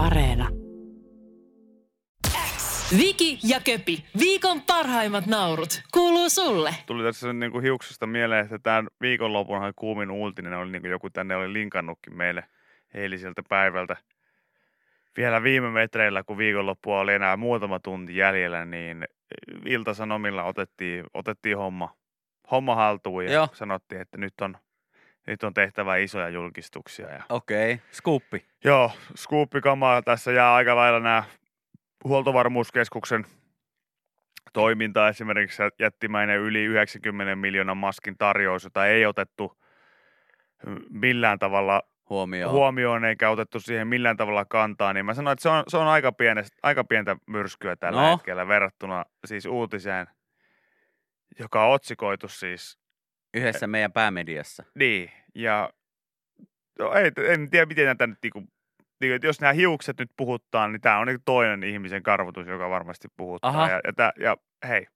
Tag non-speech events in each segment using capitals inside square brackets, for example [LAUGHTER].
Areena. Viki ja Köpi, viikon parhaimmat naurut, kuuluu sulle. Tuli tässä niin kuin hiuksesta mieleen, että tämän viikonlopunhan kuumin uutinen oli niin kuin joku tänne oli linkannutkin meille eiliseltä päivältä. Vielä viime metreillä, kun viikonloppua oli enää muutama tunti jäljellä, niin Ilta-Sanomilla otettiin, otettiin homma, homma haltuun ja Joo. sanottiin, että nyt on, nyt on tehtävä isoja julkistuksia. Ja Okei, okay. skuppi. Joo, skuuppikamaa. Tässä jää aika lailla nämä huoltovarmuuskeskuksen toiminta esimerkiksi jättimäinen yli 90 miljoonan maskin tarjous, jota ei otettu millään tavalla Huomioon. huomioon eikä otettu siihen millään tavalla kantaa, niin mä sanoin, että se on, se on aika, pienestä, aika pientä myrskyä tällä No. hetkellä verrattuna siis uutiseen, joka on otsikoitu siis Yhdessä meidän päämediassa. niin, ja no, ei, en tiedä, miten näitä nyt niinku, niinku, että jos nämä hiukset nyt puhuttaa, niin tämä on niinku toinen ihmisen karvotus, joka varmasti puhuttaa. Aha. Ja, ja, tää, ja hei,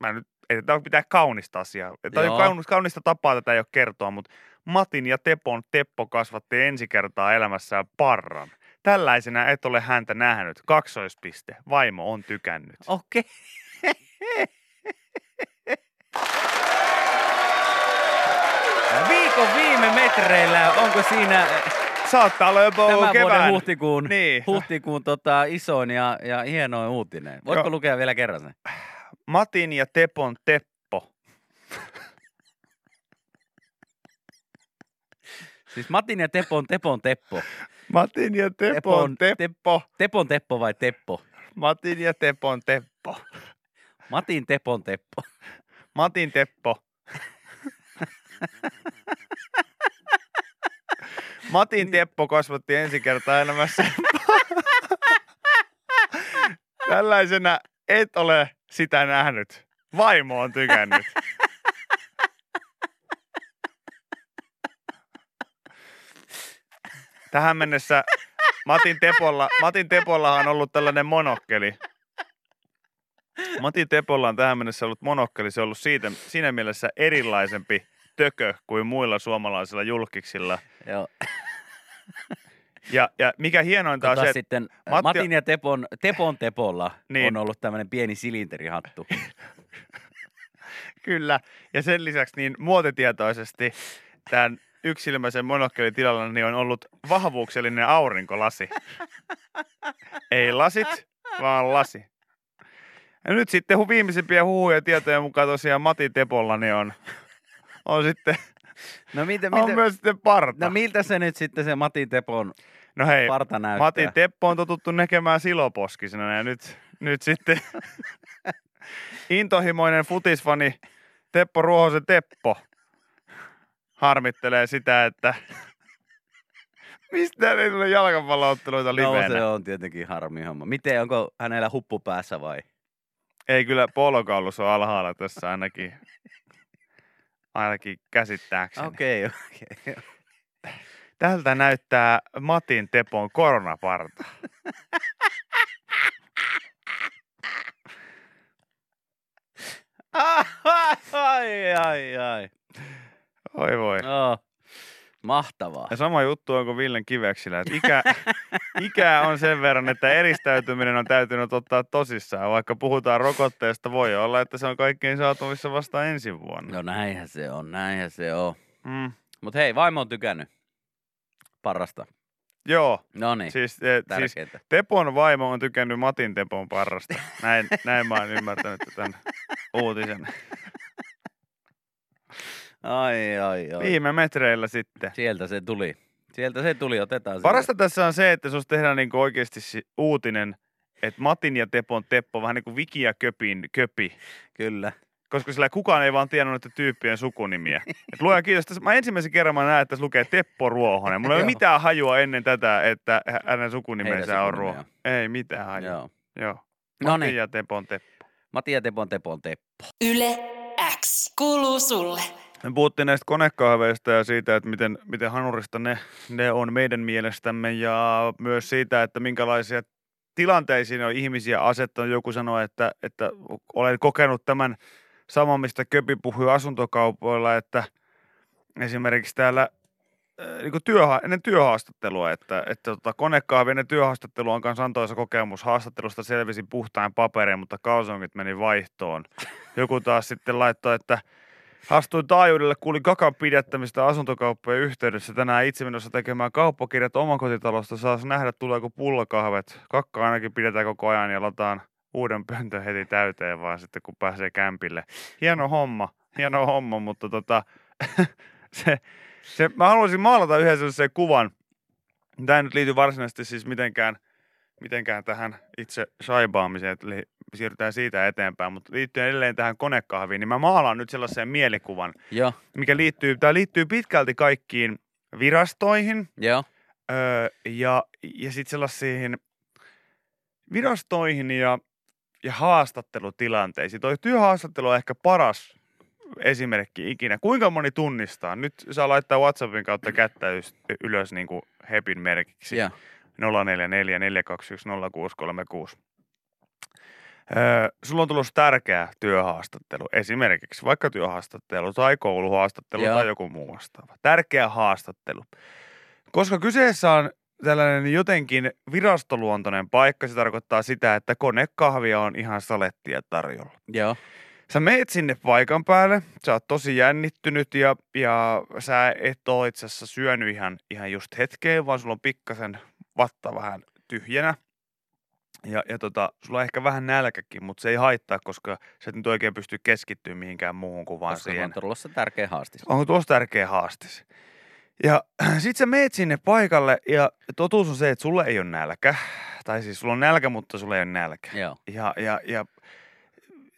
mä nyt, ei tämä ole mitään kaunista asiaa. Tämä on kaunista, kaunista tapaa tätä ei ole kertoa, mutta Matin ja Tepon Teppo kasvatti ensi kertaa elämässään parran. Tällaisena et ole häntä nähnyt. Kaksoispiste. Vaimo on tykännyt. Okei. Ja [LAUGHS] Viikon viime metreillä, onko siinä Saattaa olla jopa tämän vuoden kevään. huhtikuun, Niin. huhtikuun tota, isoin ja, ja hienoin uutinen? Voitko Joo. lukea vielä kerran sen? Matin ja Tepon Teppo. Siis Matin ja Tepon Tepon Teppo. Matin ja Tepon Tepon- Teppo. Tepon Teppo vai Teppo? Matin ja Tepon Teppo. Matin Tepon Teppo. Matin Teppo. [LAUGHS] Matin Teppo kasvatti ensi kertaa elämässä. [LAUGHS] Tällaisena et ole sitä nähnyt. Vaimo on tykännyt. Tähän mennessä Matin Tepolla, Matin Tepolla on ollut tällainen monokkeli. Matin Tepolla on tähän mennessä ollut monokkeli. Se on ollut siitä, siinä mielessä erilaisempi tökö kuin muilla suomalaisilla julkiksilla. Joo. Ja, ja mikä hienointa on se, sitten Matti- Matin ja Tepon, Tepon Tepolla Niin. on ollut tämmöinen pieni silinterihattu. Kyllä. Ja sen lisäksi niin muotitietoisesti tämän yksilmäisen monokkelin tilalla niin on ollut vahvuuksellinen aurinkolasi. Ei lasit, vaan lasi. Ja nyt sitten viimeisimpiä huhuja ja tietojen mukaan tosiaan Mati Tepolla niin on, on sitten No, mitä, on mitä, myös sitten parta. no miltä se nyt sitten se Matin Tepon no hei, parta näyttää? Mati Teppo on totuttu näkemään siloposkisena ja nyt, nyt sitten [LAUGHS] intohimoinen futisfani Teppo Ruohosen Teppo harmittelee sitä, että [LAUGHS] mistä ei tule jalkapallootteluita No livenä. se on tietenkin harmi homma. Miten, onko hänellä huppu päässä vai? Ei kyllä polokaulus on alhaalla tässä ainakin, ainakin käsittääkseni. Okei, [LAUGHS] okei. Tältä näyttää Matin Tepon koronaparta. [LAUGHS] ai, ai, ai. Oi voi. No, mahtavaa. Ja sama juttu on kuin Villen Kiveksillä, että ikä, [LAUGHS] ikää on sen verran, että eristäytyminen on täytynyt ottaa tosissaan. Vaikka puhutaan rokotteesta, voi olla, että se on kaikkein saatavissa vasta ensi vuonna. No näinhän se on, näinhän se on. Mm. Mut hei, vaimo on tykännyt parrasta. Joo, No niin, siis, eh, siis. Tepon vaimo on tykännyt Matin Tepon parrasta. Näin, näin mä oon ymmärtänyt tämän uutisen. [LAUGHS] Ai, ai, ai. Viime metreillä sitten. Sieltä se tuli. Sieltä se tuli, otetaan se. Parasta tässä on se, että jos tehdään niin oikeasti uutinen, että Matin ja Tepon Teppo, vähän niin kuin Viki ja Köpin Köpi. Kyllä. koska sillä kukaan ei vaan tiennyt näitä tyyppien sukunimiä. [LAUGHS] Et luojan kiitos. Tässä, mä ensimmäisen kerran mä näen, että tässä lukee Teppo Ruohonen. Mulla ei ole mitään hajua ennen tätä, että hä- hänen sukunimensä on Ruoho. Ei mitään hajua. Joo. Joo. No Matin niin, ja Tepon Teppo. Matti ja Tepon Tepon Teppo. Yle X kuuluu sulle. Me puhuttiin näistä konekahveista ja siitä, että miten, miten hanurista ne, ne on meidän mielestämme ja myös siitä, että minkälaisia tilanteisiin on ihmisiä asettanut. Joku sanoi, että, että olen kokenut tämän saman, mistä Köpi puhui asuntokaupoilla, että esimerkiksi täällä äh, niin työha, ennen työhaastattelua, että, että tota, konekahvi ennen työhaastattelua on kanssa antoisa kokemus. Haastattelusta selvisin puhtain paperin, mutta kalsongit meni vaihtoon. Joku taas sitten laittoi, että Astuin taajuudelle, kuulin kakan pidättämistä asuntokauppojen yhteydessä. Tänään itse menossa tekemään kauppakirjat omakotitalosta. Saas nähdä, tuleeko pullakahvet. Kakka ainakin pidetään koko ajan ja lataan uuden pöntön heti täyteen vaan sitten, kun pääsee kämpille. Hieno homma, hieno homma, mutta tota, [LAUGHS] se, se, mä haluaisin maalata yhden sellaisen kuvan. Tämä ei nyt liity varsinaisesti siis mitenkään, mitenkään tähän itse shaibaamiseen, eli siirrytään siitä eteenpäin, mutta liittyen edelleen tähän konekahviin, niin mä maalaan nyt sellaisen mielikuvan, Joo, mikä liittyy, tämä liittyy pitkälti kaikkiin virastoihin joo. öö, ja, ja sitten sellaisiin virastoihin ja, ja haastattelutilanteisiin. Toi työhaastattelu on ehkä paras esimerkki ikinä. Kuinka moni tunnistaa? Nyt saa laittaa WhatsAppin kautta kättä ylös niin kuin hepin merkiksi. Joo. 044 421 0636. Öö, sulla on tulossa tärkeä työhaastattelu, esimerkiksi vaikka työhaastattelu tai kouluhaastattelu Joo. tai joku muu vastaava. Tärkeä haastattelu. Koska kyseessä on tällainen jotenkin virastoluontoinen paikka, se tarkoittaa sitä, että konekahvia on ihan salettia tarjolla. Joo. Sä meet sinne paikan päälle, sä oot tosi jännittynyt ja, ja sä et oo itse asiassa syönyt ihan, ihan just hetkeen, vaan sulla on pikkasen vatta vähän tyhjänä. Ja, ja tota, sulla on ehkä vähän nälkäkin, mutta se ei haittaa, koska sä et nyt oikein pysty keskittyä mihinkään muuhun kuin vaan Koska siihen. on tulossa tärkeä haastis. Onko tuossa tärkeä haaste? Ja [CLEARS THROAT] sit sä meet sinne paikalle ja totuus on se, että sulle ei ole nälkä. Tai siis sulla on nälkä, mutta sulla ei ole nälkä. Joo. Ja, ja, ja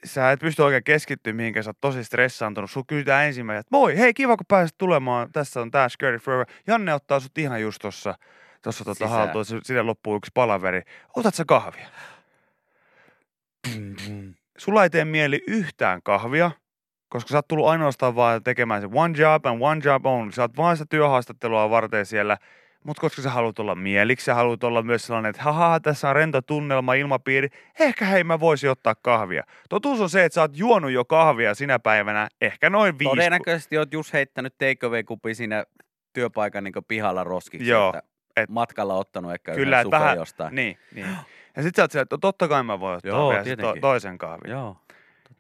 sä et pysty oikein keskittyä mihinkään, sä oot tosi stressaantunut. Sulla kysytään ensimmäisenä, että moi, hei kiva kun pääsit tulemaan. Tässä on tää Scary Forever. Janne ottaa sut ihan just tossa, tossa tota haltuun. Sille loppuu yksi palaveri. Otat sä kahvia? Sulla ei tee mieli yhtään kahvia, koska sä oot tullut ainoastaan vaan tekemään se one job and one job only. Sä oot vaan sitä työhaastattelua varten siellä. Mutta koska sä haluat olla mieliksi, sä haluat olla myös sellainen, että haha, tässä on rento tunnelma, ilmapiiri, ehkä hei mä voisin ottaa kahvia. Totuus on se, että sä oot juonut jo kahvia sinä päivänä, ehkä noin viisi. Todennäköisesti oot just heittänyt takeaway-kupi siinä työpaikan niin pihalla roskiksi. Joo, Että et- matkalla ottanut ehkä Kyllä, yhden vähän, jostain. niin, niin. Ja sit sä oot siellä, että totta kai mä voin ottaa Joo, vielä to- toisen kahvin. Joo.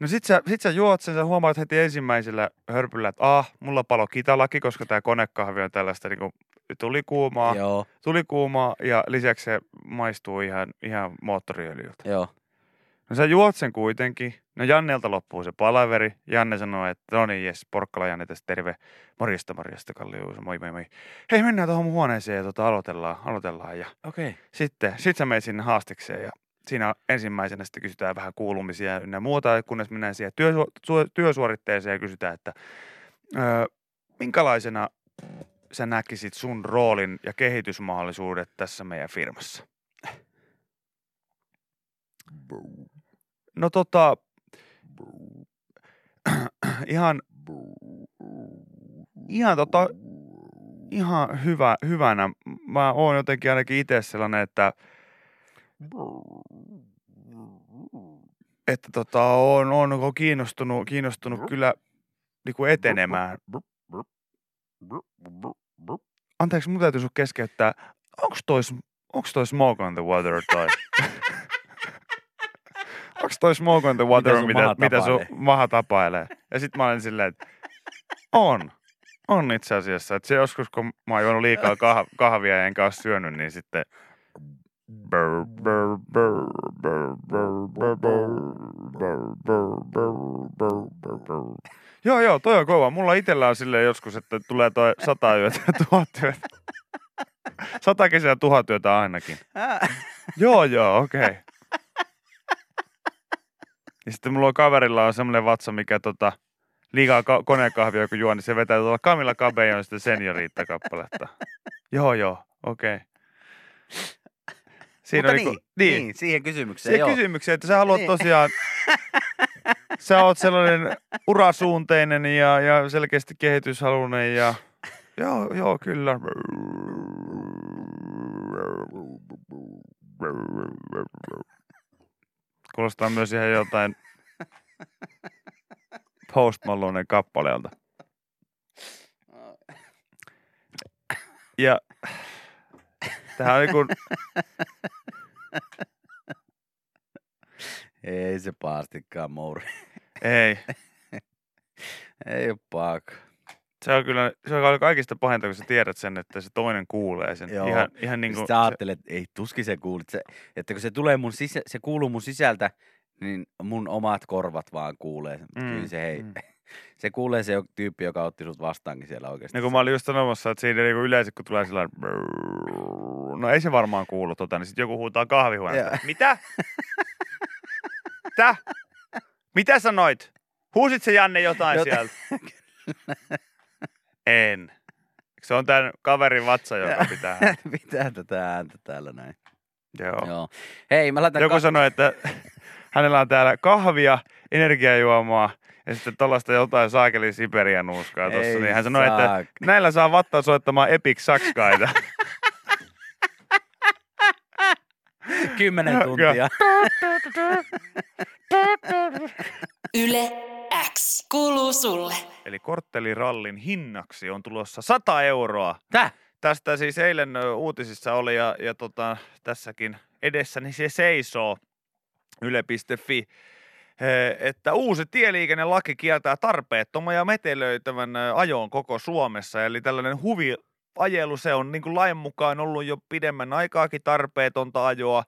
No sit sä, sit sä juot sen, sä huomaat heti ensimmäisellä hörpyllä, että ah, mulla palo kitalaki, koska tää konekahvi on tällaista niinku tuli kuumaa, Joo. tuli kuumaa ja lisäksi se maistuu ihan, ihan moottoriöljyltä. Joo. No sä juot sen kuitenkin. No Jannelta loppuu se palaveri. Janne sanoo, että no niin, jes, Porkkala Janne tässä terve. Morjesta, morjesta, Kallio. Moi, moi, moi. Hei, mennään tuohon mun huoneeseen ja tota, aloitellaan, aloitellaan. Ja Okei. Okay. sitten sit sä menet sinne haastikseen ja siinä ensimmäisenä sitten kysytään vähän kuulumisia ynnä muuta, kunnes mennään siihen työsu- su- työsuoritteeseen ja kysytään, että öö, minkälaisena sä näkisit sun roolin ja kehitysmahdollisuudet tässä meidän firmassa? No tota, ihan, ihan tota, ihan hyvä, hyvänä. Mä oon jotenkin ainakin itse sellainen, että että tota, on, on, on kiinnostunut, kiinnostunut kyllä niin kuin etenemään. Anteeksi, mun täytyy sun keskeyttää. Onks toi, [LAUGHS] onks toi Smoke on the Water toi? onks toi Smoke on the Water, sun mitä, maha mitä sun tapailee? maha tapailee? Ja sit mä olen silleen, että on. On itse asiassa. Että se joskus, kun mä oon juonut liikaa kah- kahvia enkä ole syönyt, niin sitten Joo, joo, toi on kova. Mulla itsellä on silleen joskus, että tulee toi sata yötä ja tuhat yötä. Sata kesää tuhat yötä ainakin. Joo, joo, okei. Okay. Ja sitten mulla on kaverilla on semmoinen vatsa, mikä tota, liikaa ka- konekahvia kun juo, niin se vetää tuolla Camilla Cabello sitten senioriitta-kappaletta. joo, joo, okei. Okay. Mutta on niin, niinku- niin, niin, siihen kysymykseen, Siihen joo. kysymykseen, että sä haluat Niin. tosiaan, [LAUGHS] sä oot sellainen urasuunteinen ja, ja selkeästi kehityshalunen ja joo, joo, kyllä. Kuulostaa myös ihan jotain Post Malonen kappaleelta. [LAUGHS] Ja tähän on niin kuin, [LAUGHS] Ei se paastikkaan, Mouri. ei, [LAUGHS] Ei ole paakka. se on kyllä, se on kaikista pahinta, kun sä tiedät sen, että se toinen kuulee sen. Joo. Ihan, ihan niin kuin, sä ajattelet, että ei tuskin se kuulit. Se, että kun se tulee mun sisä, se kuuluu mun sisältä, niin mun omat korvat vaan kuulee. Mutta Mm, kyllä se hei, mm. [LAUGHS] se kuulee se tyyppi, joka otti sut vastaankin siellä oikeasti. niin kuin mä olin just sanomassa, että siinä niin yleensä kun tulee sillä no ei se varmaan kuulu tota, niin sitten joku huutaa kahvihuoneesta. Mitä? Mitä? Mitä sanoit? Huusit se Janne jotain Jot- sieltä? En. Se on tämän kaverin vatsa, joka pitää. [LAUGHS] Pitää tätä ääntä täällä näin. Joo. Joo. Hei, mä laitan Joku ka- sanoi, että hänellä on täällä kahvia, energiajuomaa ja sitten tuollaista jotain saakeli Siberian nuuskaa tuossa. Niin hän sanoi, että näillä saa vattaa soittamaan Epic Sakskaita. [LAUGHS] kymmenen tuntia. Yle X kuuluu sulle. Eli korttelirallin hinnaksi on tulossa 100 euroa. Täh? Tästä siis eilen uutisissa oli ja, ja tota, tässäkin edessäni se seisoo yle.fi, että uusi tieliikennelaki kieltää tarpeettoman ja metelöitävän ajoon koko Suomessa. Eli tällainen huviajelu, se on niin kuin lain mukaan ollut jo pidemmän aikaakin tarpeetonta ajoa,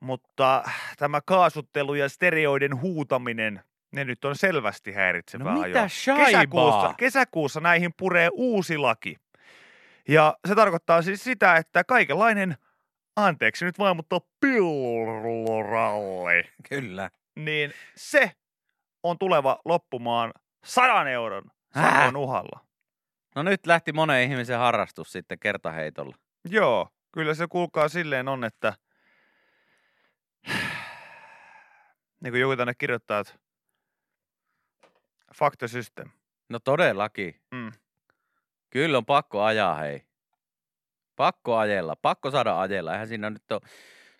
mutta tämä kaasuttelu ja stereoiden huutaminen, ne nyt on selvästi häiritsevää No ajoa. mitä shaibaa? Kesäkuussa, kesäkuussa näihin puree uusi laki. Ja se tarkoittaa siis sitä, että kaikenlainen, anteeksi nyt vain, mutta pilluralli, Kyllä. niin se on tuleva loppumaan sadan euron sakon uhalla. No nyt lähti monen ihmisen harrastus sitten kertaheitolla. Joo, kyllä se kuulkaa silleen on, että [SIGHS] niin kuin joku tänne kirjoittaa, että fuck the system. No todellakin. Mm. Kyllä on pakko ajaa, hei. Pakko ajella, pakko saada ajella. Eihän siinä nyt ole...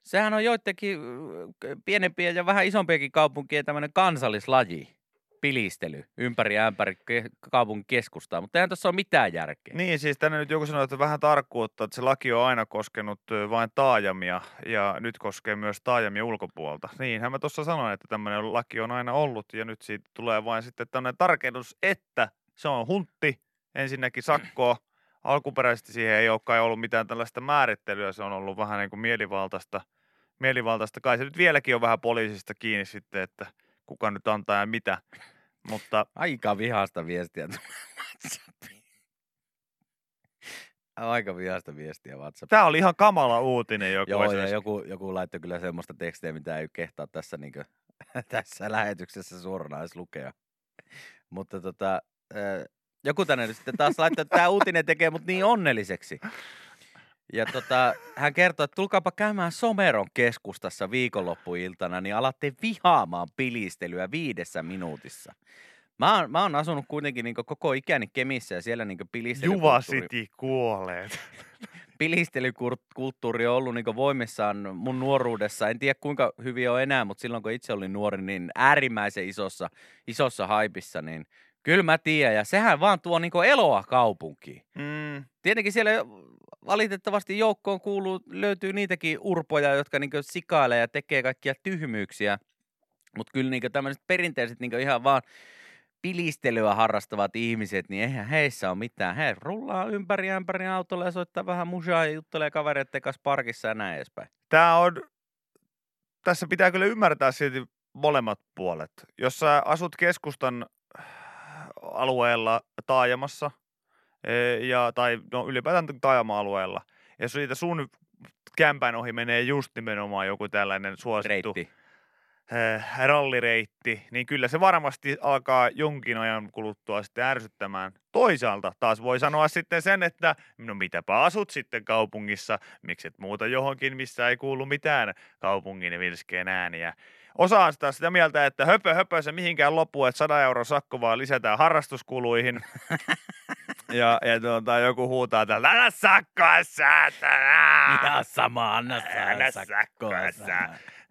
Sehän on joidenkin äh, pienempien ja vähän isompiakin kaupunkien tämmöinen kansallislaji. Pilistely ympäri ämpäri ke- kaupungin keskustaa, mutta eihän tuossa ole mitään järkeä. Niin, siis tänne nyt joku sanoi, että vähän tarkkuutta, että se laki on aina koskenut vain taajamia ja nyt koskee myös taajamia ulkopuolta. Niinhän mä tuossa sanoin, että tämmöinen laki on aina ollut ja nyt siitä tulee vain sitten tämmöinen tarkennus, että se on huntti, ensinnäkin sakkoa. Alkuperäisesti siihen ei ole kai ollut mitään tällaista määrittelyä, se on ollut vähän niin kuin mielivaltaista. mielivaltaista. Kai se nyt vieläkin on vähän poliisista kiinni sitten, että kuka nyt antaa ja mitä. Mutta Aika vihasta viestiä. Aika vihasta viestiä WhatsAppiin. tämä oli ihan kamala uutinen joku Joo, ja joku, joku laittoi kyllä semmoista tekstiä, mitä ei kehtaa tässä, niin kuin, [LAUGHS] tässä lähetyksessä suoraan edes lukea. Mutta tota, joku tänne nyt sitten taas laittoi, että tämä uutinen tekee mut niin onnelliseksi. Ja tota, hän kertoi, että tulkaapa käymään Someron keskustassa viikonloppuiltana, niin alatte vihaamaan pilistelyä viidessä minuutissa. Mä oon, mä oon asunut kuitenkin niin koko ikäni Kemissä ja siellä niin pilistelykulttuuri, Juvasiti kuolleet. [LAUGHS] pilistelykulttuuri on ollut niin voimissaan mun nuoruudessa. En tiedä kuinka hyvin on enää, mutta silloin kun itse olin nuori, niin äärimmäisen isossa, isossa haipissa, niin kyllä mä tiedän. Ja sehän vaan tuo niin eloa kaupunkiin. Mm, Tietenkin siellä valitettavasti joukkoon kuuluu, löytyy niitäkin urpoja, jotka niin sikailee ja tekee kaikkia tyhmyyksiä. Mutta kyllä niin tämmöiset perinteiset niin ihan vaan pilistelyä harrastavat ihmiset, niin eihän heissä ole mitään. He rullaa ympäri ämpäri autolla ja soittaa vähän musaa ja juttelee kavereiden kanssa parkissa ja näin edespäin. Tää on, tässä pitää kyllä ymmärtää silti molemmat puolet. Jos sä asut keskustan alueella taajamassa, ja, tai no ylipäätään taajama-alueella, ja siitä sun kämpän ohi menee just nimenomaan joku tällainen suosittu Reitti. äh, rallireitti, niin kyllä se varmasti alkaa jonkin ajan kuluttua sitten ärsyttämään. Toisaalta taas voi sanoa sitten sen, että no mitäpä asut sitten kaupungissa, mikset muuta johonkin, missä ei kuulu mitään kaupungin vilskeen ääniä. Osa on sitä, sitä mieltä, että höpö höpö se mihinkään loppuu, että 100 euron sakko vaan lisätään harrastuskuluihin. [LAUGHS] ja, ja tuota, joku huutaa täällä, älä sakkoa saatana! Ihan sama, anna Anna sakkoa.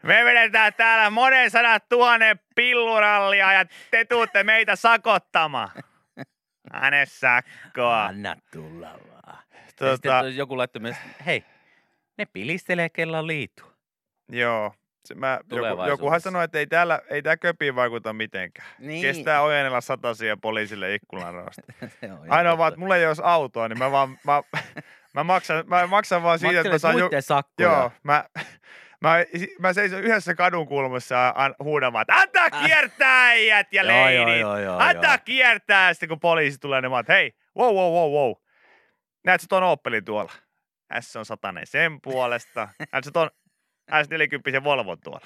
Me vedetään täällä monen sadat tuhannen pillurallia ja te tuutte meitä sakottamaan. Anne sakkoa. Anna tulla vaan. Ja sitten joku laittoi myös, hei, ne pilistelee kello liitu. joo. Se mä, joku, jokuhan sanoi, että ei täällä, ei tää köpiin vaikuta mitenkään. Niin. Kestää ojennella satasia poliisille [LAUGHS] on ihan Ainoa vaan, että mulla ei olisi autoa, niin mä vaan, mä, [LAUGHS] mä, maksan, mä maksan vaan siitä, että mä saan sakkoja. Joo, mä, [LAUGHS] mä, mä seison yhdessä kadun kulmassa ja an, huudan vaan, että antaa kiertää äijät ja Joo, joo, leidit. joo, joo, antaa joo. kiertää. Sitten kun poliisi tulee, niin mä oon, että hei, wow, wow, wow, wow. Näetkö ton Opelin tuolla? S on satanen sen puolesta. Näetkö ton S40 Volvo tuolla?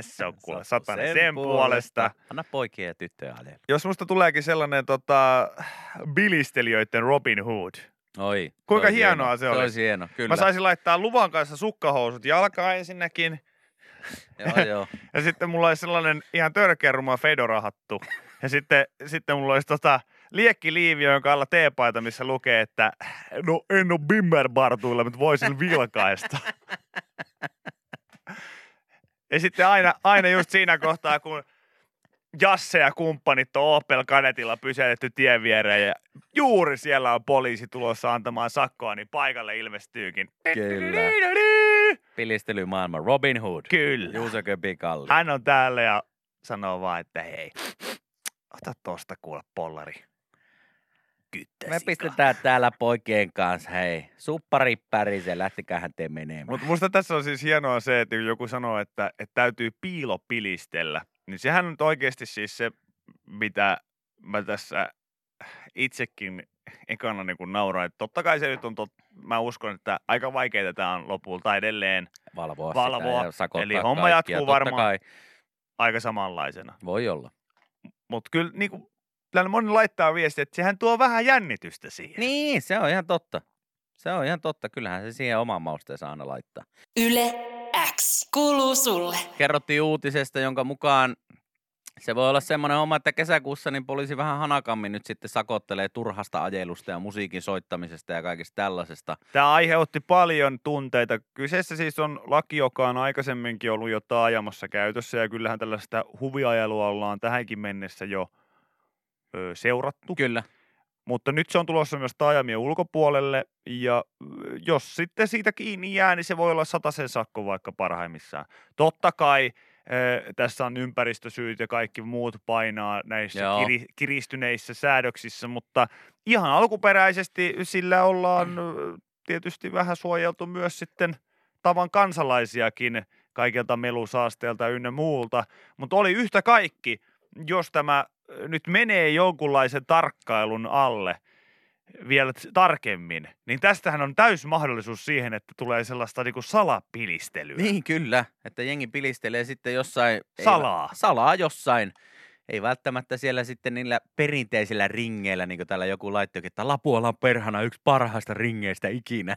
S on kuule satanen sen, puolesta. Anna poikien ja ajella. Jos musta tuleekin sellainen tota, bilistelijöiden Robin Hood. Oi. Kuinka hienoa hieno. se olisi? Se olisi hieno, kyllä. Mä saisin laittaa luvan kanssa sukkahousut jalkaan ensinnäkin. Joo, joo. [LAUGHS] Ja sitten mulla olisi sellainen ihan törkeä ruma fedorahattu. Ja sitten, sitten mulla olisi tota liekkiliivi, jonka alla teepaita, missä lukee, että no en ole bimmerbartuilla, mutta voisin vilkaista. [LAUGHS] Ja sitten aina, aina just siinä kohtaa, kun Jasse ja kumppanit on Opel Kadetilla pysäytetty tien viereen ja juuri siellä on poliisi tulossa antamaan sakkoa, niin paikalle ilmestyykin. Kyllä. Pilistelymaailma Robin Hood. Kyllä. Juuso Köpi Kalli. Hän on täällä ja sanoo vaan, että hei, ota tosta kuule pollari. Kyttäsika. Me pistetään täällä poikien kanssa, hei. Suppari pärise, lähtikähän te menemään. Mutta musta tässä on siis hienoa se, että kun joku sanoo, että, että täytyy piilopilistellä, niin sehän on oikeasti siis se, mitä mä tässä itsekin ekana niin kun nauroin. Että totta kai se nyt on, tot, mä uskon, että aika vaikeaa tämä on lopulta edelleen valvoa, valvoa. sitä ja Eli homma kaikkia. jatkuu varmaan. Kai, aika samanlaisena. voi olla. Mutta kyllä niin kuin, täällä moni laittaa viestiä, että sehän tuo vähän jännitystä siihen. Niin, se on ihan totta. Se on ihan totta. Kyllähän se siihen oman mausteensa aina laittaa. Yle X kuuluu sulle. Kerrottiin uutisesta, jonka mukaan se voi olla semmoinen homma, että kesäkuussa niin poliisi vähän hanakammin nyt sitten sakottelee turhasta ajelusta ja musiikin soittamisesta ja kaikista tällaisesta. Tämä aiheutti paljon tunteita. Kyseessä siis on laki, joka on aikaisemminkin ollut jo taajamassa käytössä ja kyllähän tällaista huviajelua ollaan tähänkin mennessä jo ö, seurattu. Kyllä. Mutta nyt se on tulossa myös taajamien ulkopuolelle ja jos sitten siitä kiinni jää, niin se voi olla sen sakko vaikka parhaimmissaan. Totta kai ö, tässä on ympäristösyyt ja kaikki muut painaa näissä Joo. kiri, kiristyneissä säädöksissä, mutta ihan alkuperäisesti sillä ollaan tietysti vähän suojeltu myös sitten tavan kansalaisiakin kaikilta melusaasteelta ynnä muulta, mutta oli yhtä kaikki, jos tämä nyt menee jonkunlaisen tarkkailun alle vielä tarkemmin, niin tästähän on täys mahdollisuus siihen, että tulee sellaista niinku salapilistelyä. Niin, kyllä. Että jengi pilistelee sitten jossain... ei Salaa. vä- salaa jossain. Ei välttämättä siellä sitten niillä perinteisillä ringeillä, niin kuin täällä joku laittoikin, että Lapuala on perhana yksi parhaista ringeistä ikinä.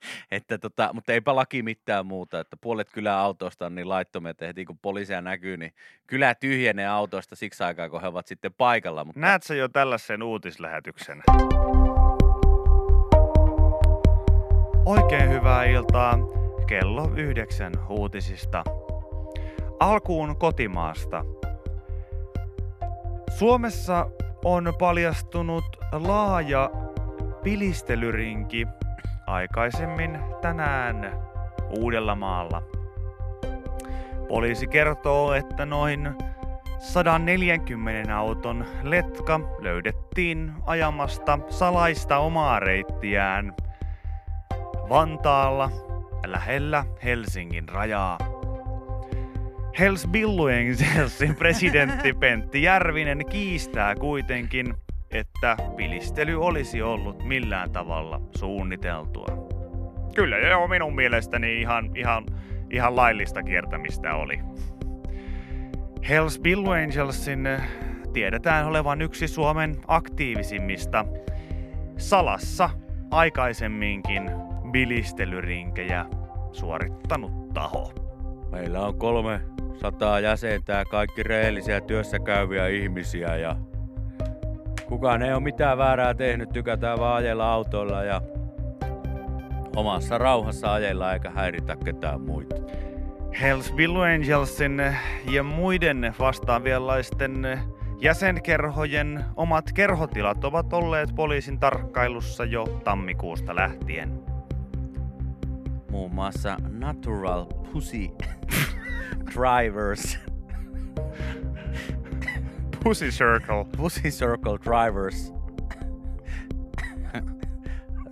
[LAUGHS] että tota, mutta eipä laki mitään muuta, että puolet kylän autoista on niin laittomia, että heti kun poliisia näkyy, niin kylä tyhjenee autoista siksi aikaa, kun he ovat sitten paikalla. Mutta Näet sä jo tällaisen uutislähetyksen? Oikein hyvää iltaa. Kello yhdeksän uutisista. Alkuun kotimaasta. Suomessa on paljastunut laaja pilistelyrinki aikaisemmin tänään Uudellamaalla. Poliisi kertoo, että noin 140 auton letka löydettiin ajamasta salaista omaa reittiään Vantaalla lähellä Helsingin rajaa. Billuengelsin presidentti Pentti Järvinen kiistää kuitenkin, että pilistely olisi ollut millään tavalla suunniteltua. Kyllä joo, minun mielestäni ihan, ihan, ihan laillista kiertämistä oli. Hells Bill Angelsin eh, tiedetään olevan yksi Suomen aktiivisimmista salassa aikaisemminkin bilistelyrinkejä suorittanut taho. Meillä on kolme sataa jäsentä, kaikki rehellisiä työssä käyviä ihmisiä ja kukaan ei ole mitään väärää tehnyt, tykätään vaan ajella autoilla ja omassa rauhassa ajella eikä häiritä ketään muita. Hells Bill Angelsin ja muiden vastaavienlaisten Jäsenkerhojen omat kerhotilat ovat olleet poliisin tarkkailussa jo tammikuusta lähtien. Muun muassa Natural Pussy [LAUGHS] Drivers, Pussy Circle. Pussy Circle Drivers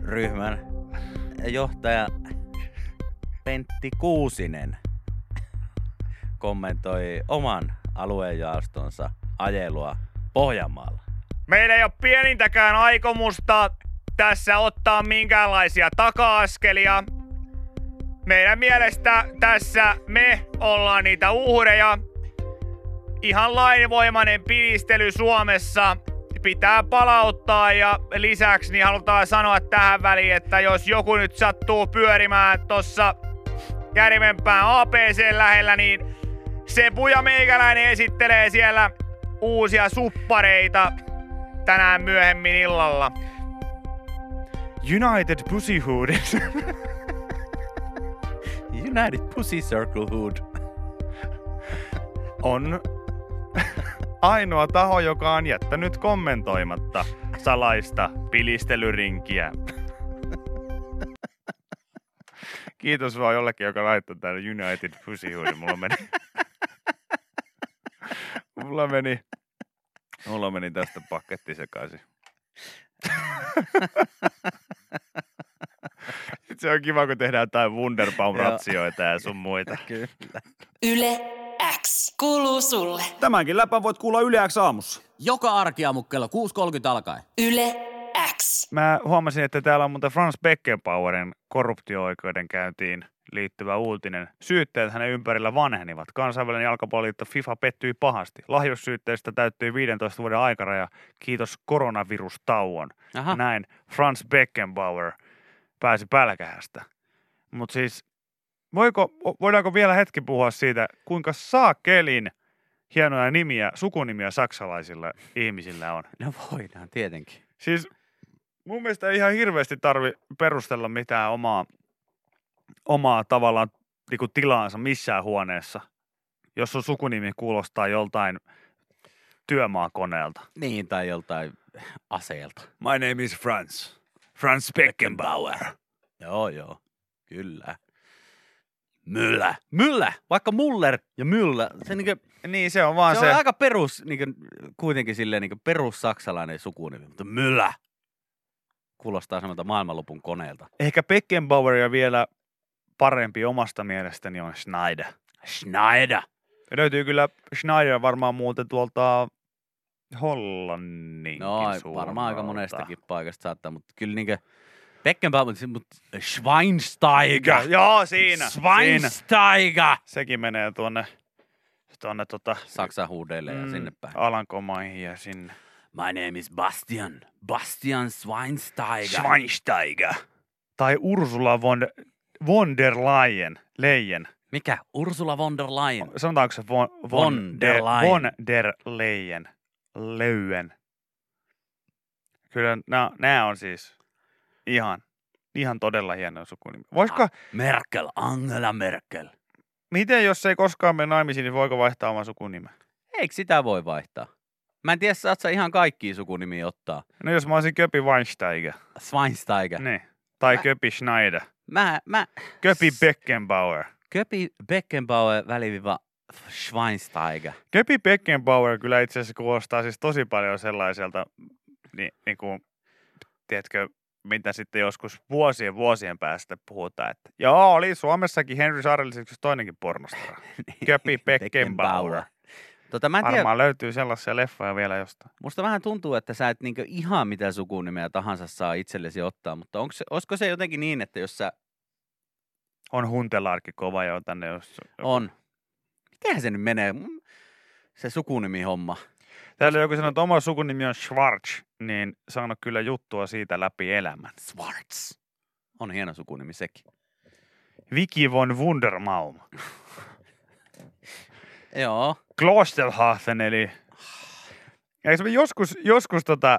ryhmän johtaja Pentti Kuusinen kommentoi oman aluejaostonsa ajelua Pohjanmaalla. Meillä ei ole pienintäkään aikomusta tässä ottaa minkäänlaisia taka-askelia. Meidän mielestä tässä me ollaan niitä uhreja. Ihan lainvoimainen pilistely Suomessa pitää palauttaa ja lisäksi niin halutaan sanoa tähän väliin, että jos joku nyt sattuu pyörimään tossa Järvenpään APC lähellä, niin Sepu ja meikäläinen esittelee siellä uusia suppareita tänään myöhemmin illalla. United Pussyhood. United Pussy Circle Hood. on ainoa taho, joka on jättänyt kommentoimatta salaista pilistelyrinkiä. Kiitos vaan jollekin, joka laittoi tänne United Pussyhood. Mulla meni... Mulla meni... Mulla meni tästä paketti sekaisin. [LAUGHS] Se on kiva, kun tehdään jotain Wunderbaum-ratsioita [LAUGHS] ja sun muita. [LAUGHS] Kyllä. Yle X kuuluu sulle. Tämänkin läpän voit kuulla Yle X aamussa. Joka arkiaamu kello 6.30 alkaen. Yle X. Mä huomasin, että täällä on muuten Franz Beckenbauerin korruptio-oikeudenkäyntiin liittyvä uutinen. Syytteet hänen ympärillä vanhenivat. Kansainvälinen jalkapalloliitto FIFA pettyi pahasti. Lahjussyytteistä täyttyi 15 vuoden aikaraja. Kiitos koronavirustauon. Aha. Näin Franz Beckenbauer pääsi pälkähästä. Mutta siis, voiko, voidaanko vielä hetki puhua siitä, kuinka saakelin hienoja nimiä, sukunimiä saksalaisilla ihmisillä on? No voidaan tietenkin. Siis mun mielestä ei ihan hirveästi tarvi perustella mitään omaa, omaa tavallaan niin tilaansa missään huoneessa, jos sun sukunimi kuulostaa joltain työmaakoneelta. Niin, tai joltain aseelta. My name is Franz. Franz Beckenbauer. Joo, joo. Kyllä. Myllä. Myllä. Vaikka Muller ja Myllä. Se, niinku, Niin, se on vaan se, se. on aika perus, niinku, kuitenkin silleen niinku perus saksalainen sukunimi. Mutta Myllä. Kuulostaa semmoilta maailmanlopun koneelta. Ehkä Beckenbaueria vielä parempi omasta mielestäni on Schneider. Schneider. Löytyy kyllä Schneider varmaan muuten tuolta Hollannin No varmaan aika monestakin paikasta saattaa, mutta kyllä niinkö Beckenbauer, mutta Schweinsteiger. Joo, siinä. siinä. Schweinsteiger. Sekin menee tuonne, tuonne tota, Saksan huudeille ja mm, sinne päin. Alankomaihin ja sinne. My name is Bastian. Bastian Schweinsteiger. Schweinsteiger. Tai Ursula von, von der Leyen. Leyen. Mikä? Ursula von der Leyen. Sanotaanko se von, von, Von der Leyen. Von der Leyen. Leyen. Kyllä nämä on siis ihan, ihan todella hieno sukunimi. Voisiko, Merkel, Angela Merkel. miten jos ei koskaan mene naimisiin, niin voiko vaihtaa oman sukunimen? Eikö sitä voi vaihtaa? Mä en tiedä, saat sä ihan kaikkia sukunimiä ottaa. No jos mä olisin Köpi Weinsteiger. Schweinsteiger. Niin. Tai Mä- Köpi Schneider. Mä, mä, Köpi Beckenbauer. Köpi Beckenbauer väliviva Schweinsteiger. Köpi Beckenbauer kyllä itse asiassa kuulostaa siis tosi paljon sellaiselta, niin, niin kuin, tiedätkö, mitä sitten joskus vuosien vuosien päästä puhutaan, että joo, oli Suomessakin Henry Saarellis yksi toinenkin pornostara. [LAUGHS] Köpi Beckenbauer. Tota, mä en tiedä, Varmaan löytyy sellaisia leffoja vielä jostain. musta vähän tuntuu, että sä et niinku ihan mitä sukunimeä tahansa saa itsellesi ottaa, mutta onko se, olisiko se jotenkin niin, että jos sä On Huntelarkki kova jo tänne, jos... on, mitenhän se nyt menee, Mm, se sukunimi-homma. Täällä joku sanoo, että oma sukunimi on Schwarz, niin saanut kyllä juttua siitä läpi elämän. Schwartz. On hieno sukunimi sekin. Vicky von Wundermaum. [LAUGHS] Joo. Klosterhafen, eli... Eikö me joskus, joskus tota,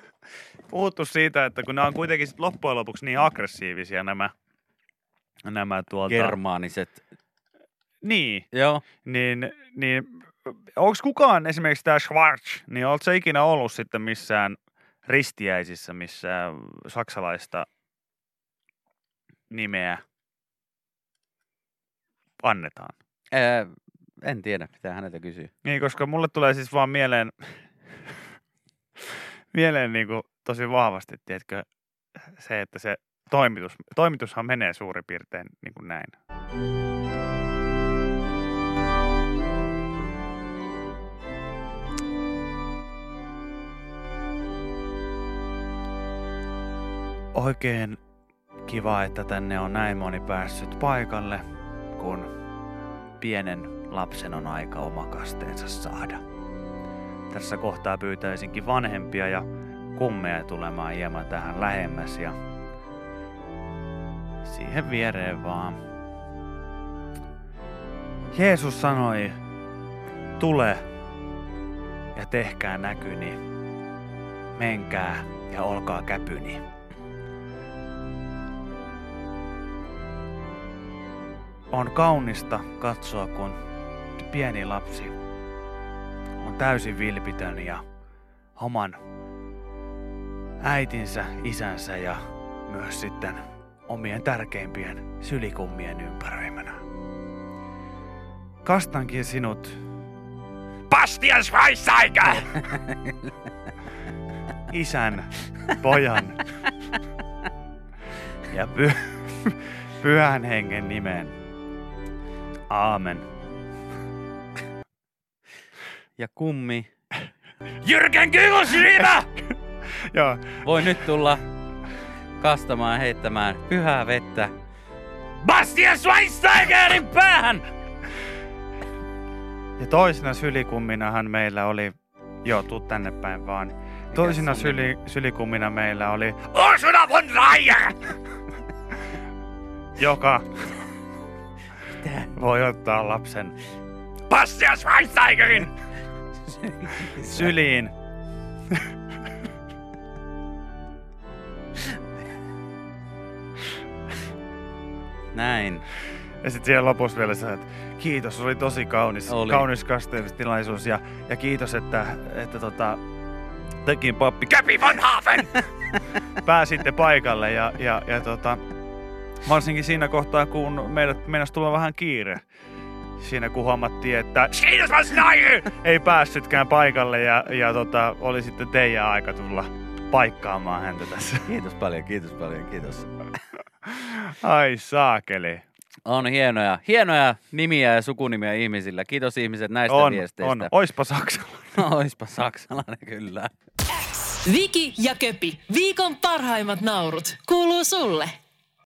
[LAUGHS] puhuttu siitä, että kun nämä on kuitenkin sit loppujen lopuksi niin aggressiivisia nämä, nämä tuolta... Germaaniset. Niin, Joo. niin, niin onko kukaan esimerkiksi tämä Schwarz, niin oletko sä ikinä ollut sitten missään ristiäisissä, missä saksalaista nimeä annetaan? Ää, en tiedä, mitä häneltä kysyy. Niin, koska mulle tulee siis vaan mieleen, mieleen niin kuin tosi vahvasti, tiedätkö, se, että se toimitus, toimitushan menee suurin piirtein niin kuin näin. Oikein kiva, että tänne on näin moni päässyt paikalle, kun pienen lapsen on aika omakasteensa saada. Tässä kohtaa pyytäisinkin vanhempia ja kummeja tulemaan hieman tähän lähemmäs ja siihen viereen vaan. Jeesus sanoi, tule ja tehkää näkyni, menkää ja olkaa käpyni. On kaunista katsoa, kun pieni lapsi on täysin vilpitön ja oman äitinsä, isänsä ja myös sitten omien tärkeimpien sylikummien ympäröimänä. Kastankin sinut, Bastian Schweinsteiger! [LAUGHS] Isän, pojan ja py- pyhän hengen nimeen. Aamen. Ja kummi Jürgen Kylosriivä! [LAUGHS] Joo, voi nyt tulla kastamaan ja heittämään pyhää vettä Bastian Schweinsteigerin päähän! Ja toisena sylikumminahan meillä oli, joo, tuu tänne päin vaan. Toisena sun nimi? syli, sylikummina meillä oli Ursula von Dreyer! [LAUGHS] joka voi ottaa lapsen Bastian Schweinsteigerin syliin. Näin. Ja sitten siellä lopussa vielä se, että kiitos, se oli tosi kaunis, Oli. kaunis kasteellistilaisuus ja, ja kiitos, että, että tota, tekin pappi Käpi von Hafen [LAUGHS] pääsitte paikalle ja, ja, ja tota, varsinkin siinä kohtaa, kun meidät meinasi tulla vähän kiire. Siinä kun huomattiin, että ei päässytkään paikalle ja, ja tota, oli sitten teidän aika tulla paikkaamaan häntä tässä. Kiitos paljon, kiitos paljon, kiitos. Ai saakeli. On hienoja, hienoja nimiä ja sukunimiä ihmisillä. Kiitos ihmiset näistä On, viesteistä. on. Oispa Saksalla. [LAUGHS] Oispa saksalainen kyllä. Viki ja Köpi, viikon parhaimmat naurut, kuuluu sulle.